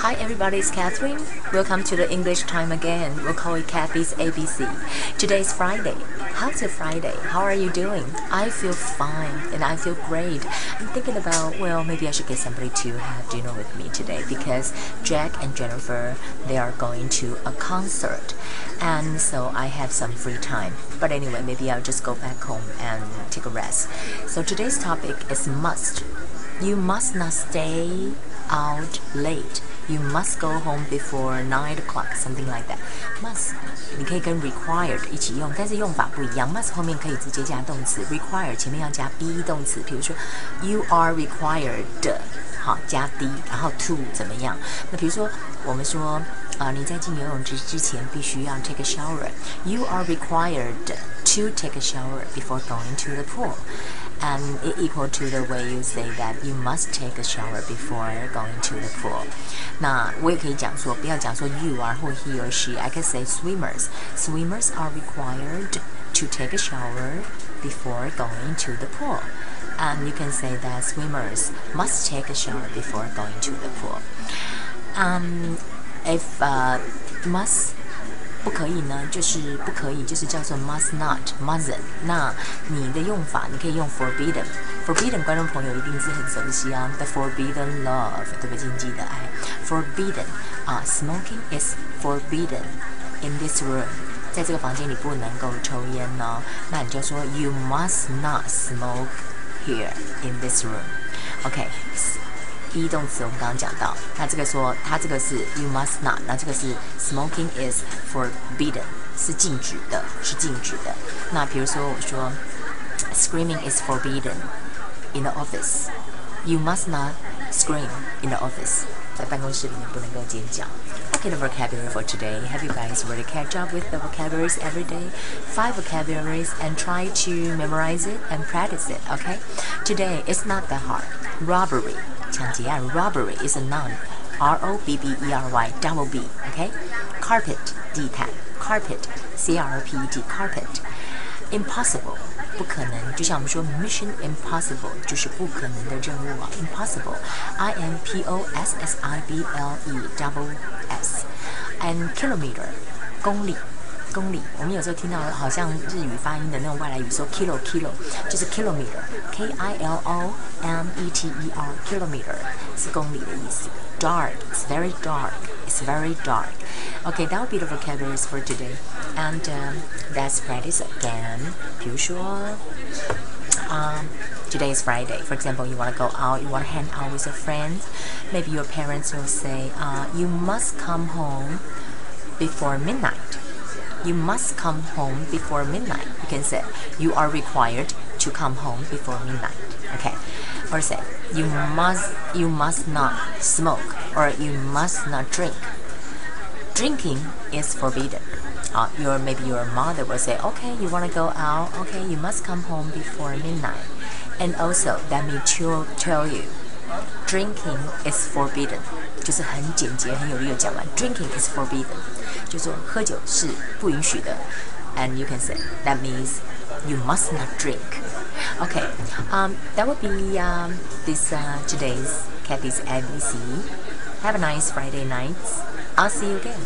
Hi everybody, it's Catherine. Welcome to the English time again. We'll call it Kathy's ABC. Today is Friday. How's your Friday? How are you doing? I feel fine and I feel great. I'm thinking about, well, maybe I should get somebody to have dinner with me today because Jack and Jennifer, they are going to a concert. And so I have some free time. But anyway, maybe I'll just go back home and take a rest. So today's topic is must. You must not stay out late You must go home before nine o'clock, something like that. Must 你可以跟 required 一起用，但是用法不一样。Must 后面可以直接加动词，required 前面要加 be 动词。比如说，You are required 好加 d，然后 to 怎么样？那比如说我们说啊，你在进游泳池之前必须要 take a shower。You are required to take a shower before going to the pool and it equal to the way you say that you must take a shower before going to the pool. 那我也可以讲说，不要讲说 you are 或 he or she. I can say swimmers. Swimmers are required to take a shower before going to the pool. And you can say that swimmers must take a shower before going to the pool. Um, if uh, must 不可以呢，就是不可以，就是叫做 must not mustn't。那你的用法，你可以用 forbidden。forbidden 观众朋友一定是很熟悉啊，the forbidden love，对不对？禁忌的爱，forbidden 啊，smoking is forbidden in this room。在这个房间里不能够抽烟呢，那你就说 you must not smoke here in this room。OK。be 动词我们刚刚讲到，那这个说它这个是 you must not，那这个是 smoking is forbidden，是禁止的，是禁止的。那比如说我说 screaming is forbidden in the office，you must not scream in the office，在办公室里面不能够尖叫。Okay, the vocabulary for today. Have you guys really catch up with the vocabularies every day? Five vocabularies and try to memorize it and practice it, okay? Today, it's not that hard. Robbery 抢劫案 robbery is a noun. R O B B E R Y double B. Okay. Carpet 地毯 carpet C R P E T carpet. Impossible 不可能，就像我们说 mission impossible 就是不可能的任务啊，impossible I M P O S S I B L E double S. And kilometer 公里。 公里，我们有时候听到好像日语发音的那种外来语说 kilo kilo，就是 kilometer，k i l o m e t e r kilometer 是公里的意思。Dark, it's very dark, it's very dark. Okay, that will be the vocabularies for today, and um, let's practice again. 比如说，um, today is Friday. For example, you want to go out, you want to hang out with your friends. Maybe your parents will say, uh, you must come home before midnight you must come home before midnight. You can say you are required to come home before midnight. Okay. Or say you must you must not smoke or you must not drink. Drinking is forbidden. Uh, your maybe your mother will say, okay, you want to go out, okay, you must come home before midnight. And also, let me tell, tell you, drinking is forbidden. 就是很简洁、很有力的讲完，drinking is forbidden，就说喝酒是不允许的。And you can say that means you must not drink. Okay, um, that would be um, this uh, today's Kathy's ABC. Have a nice Friday night. I'll see you again.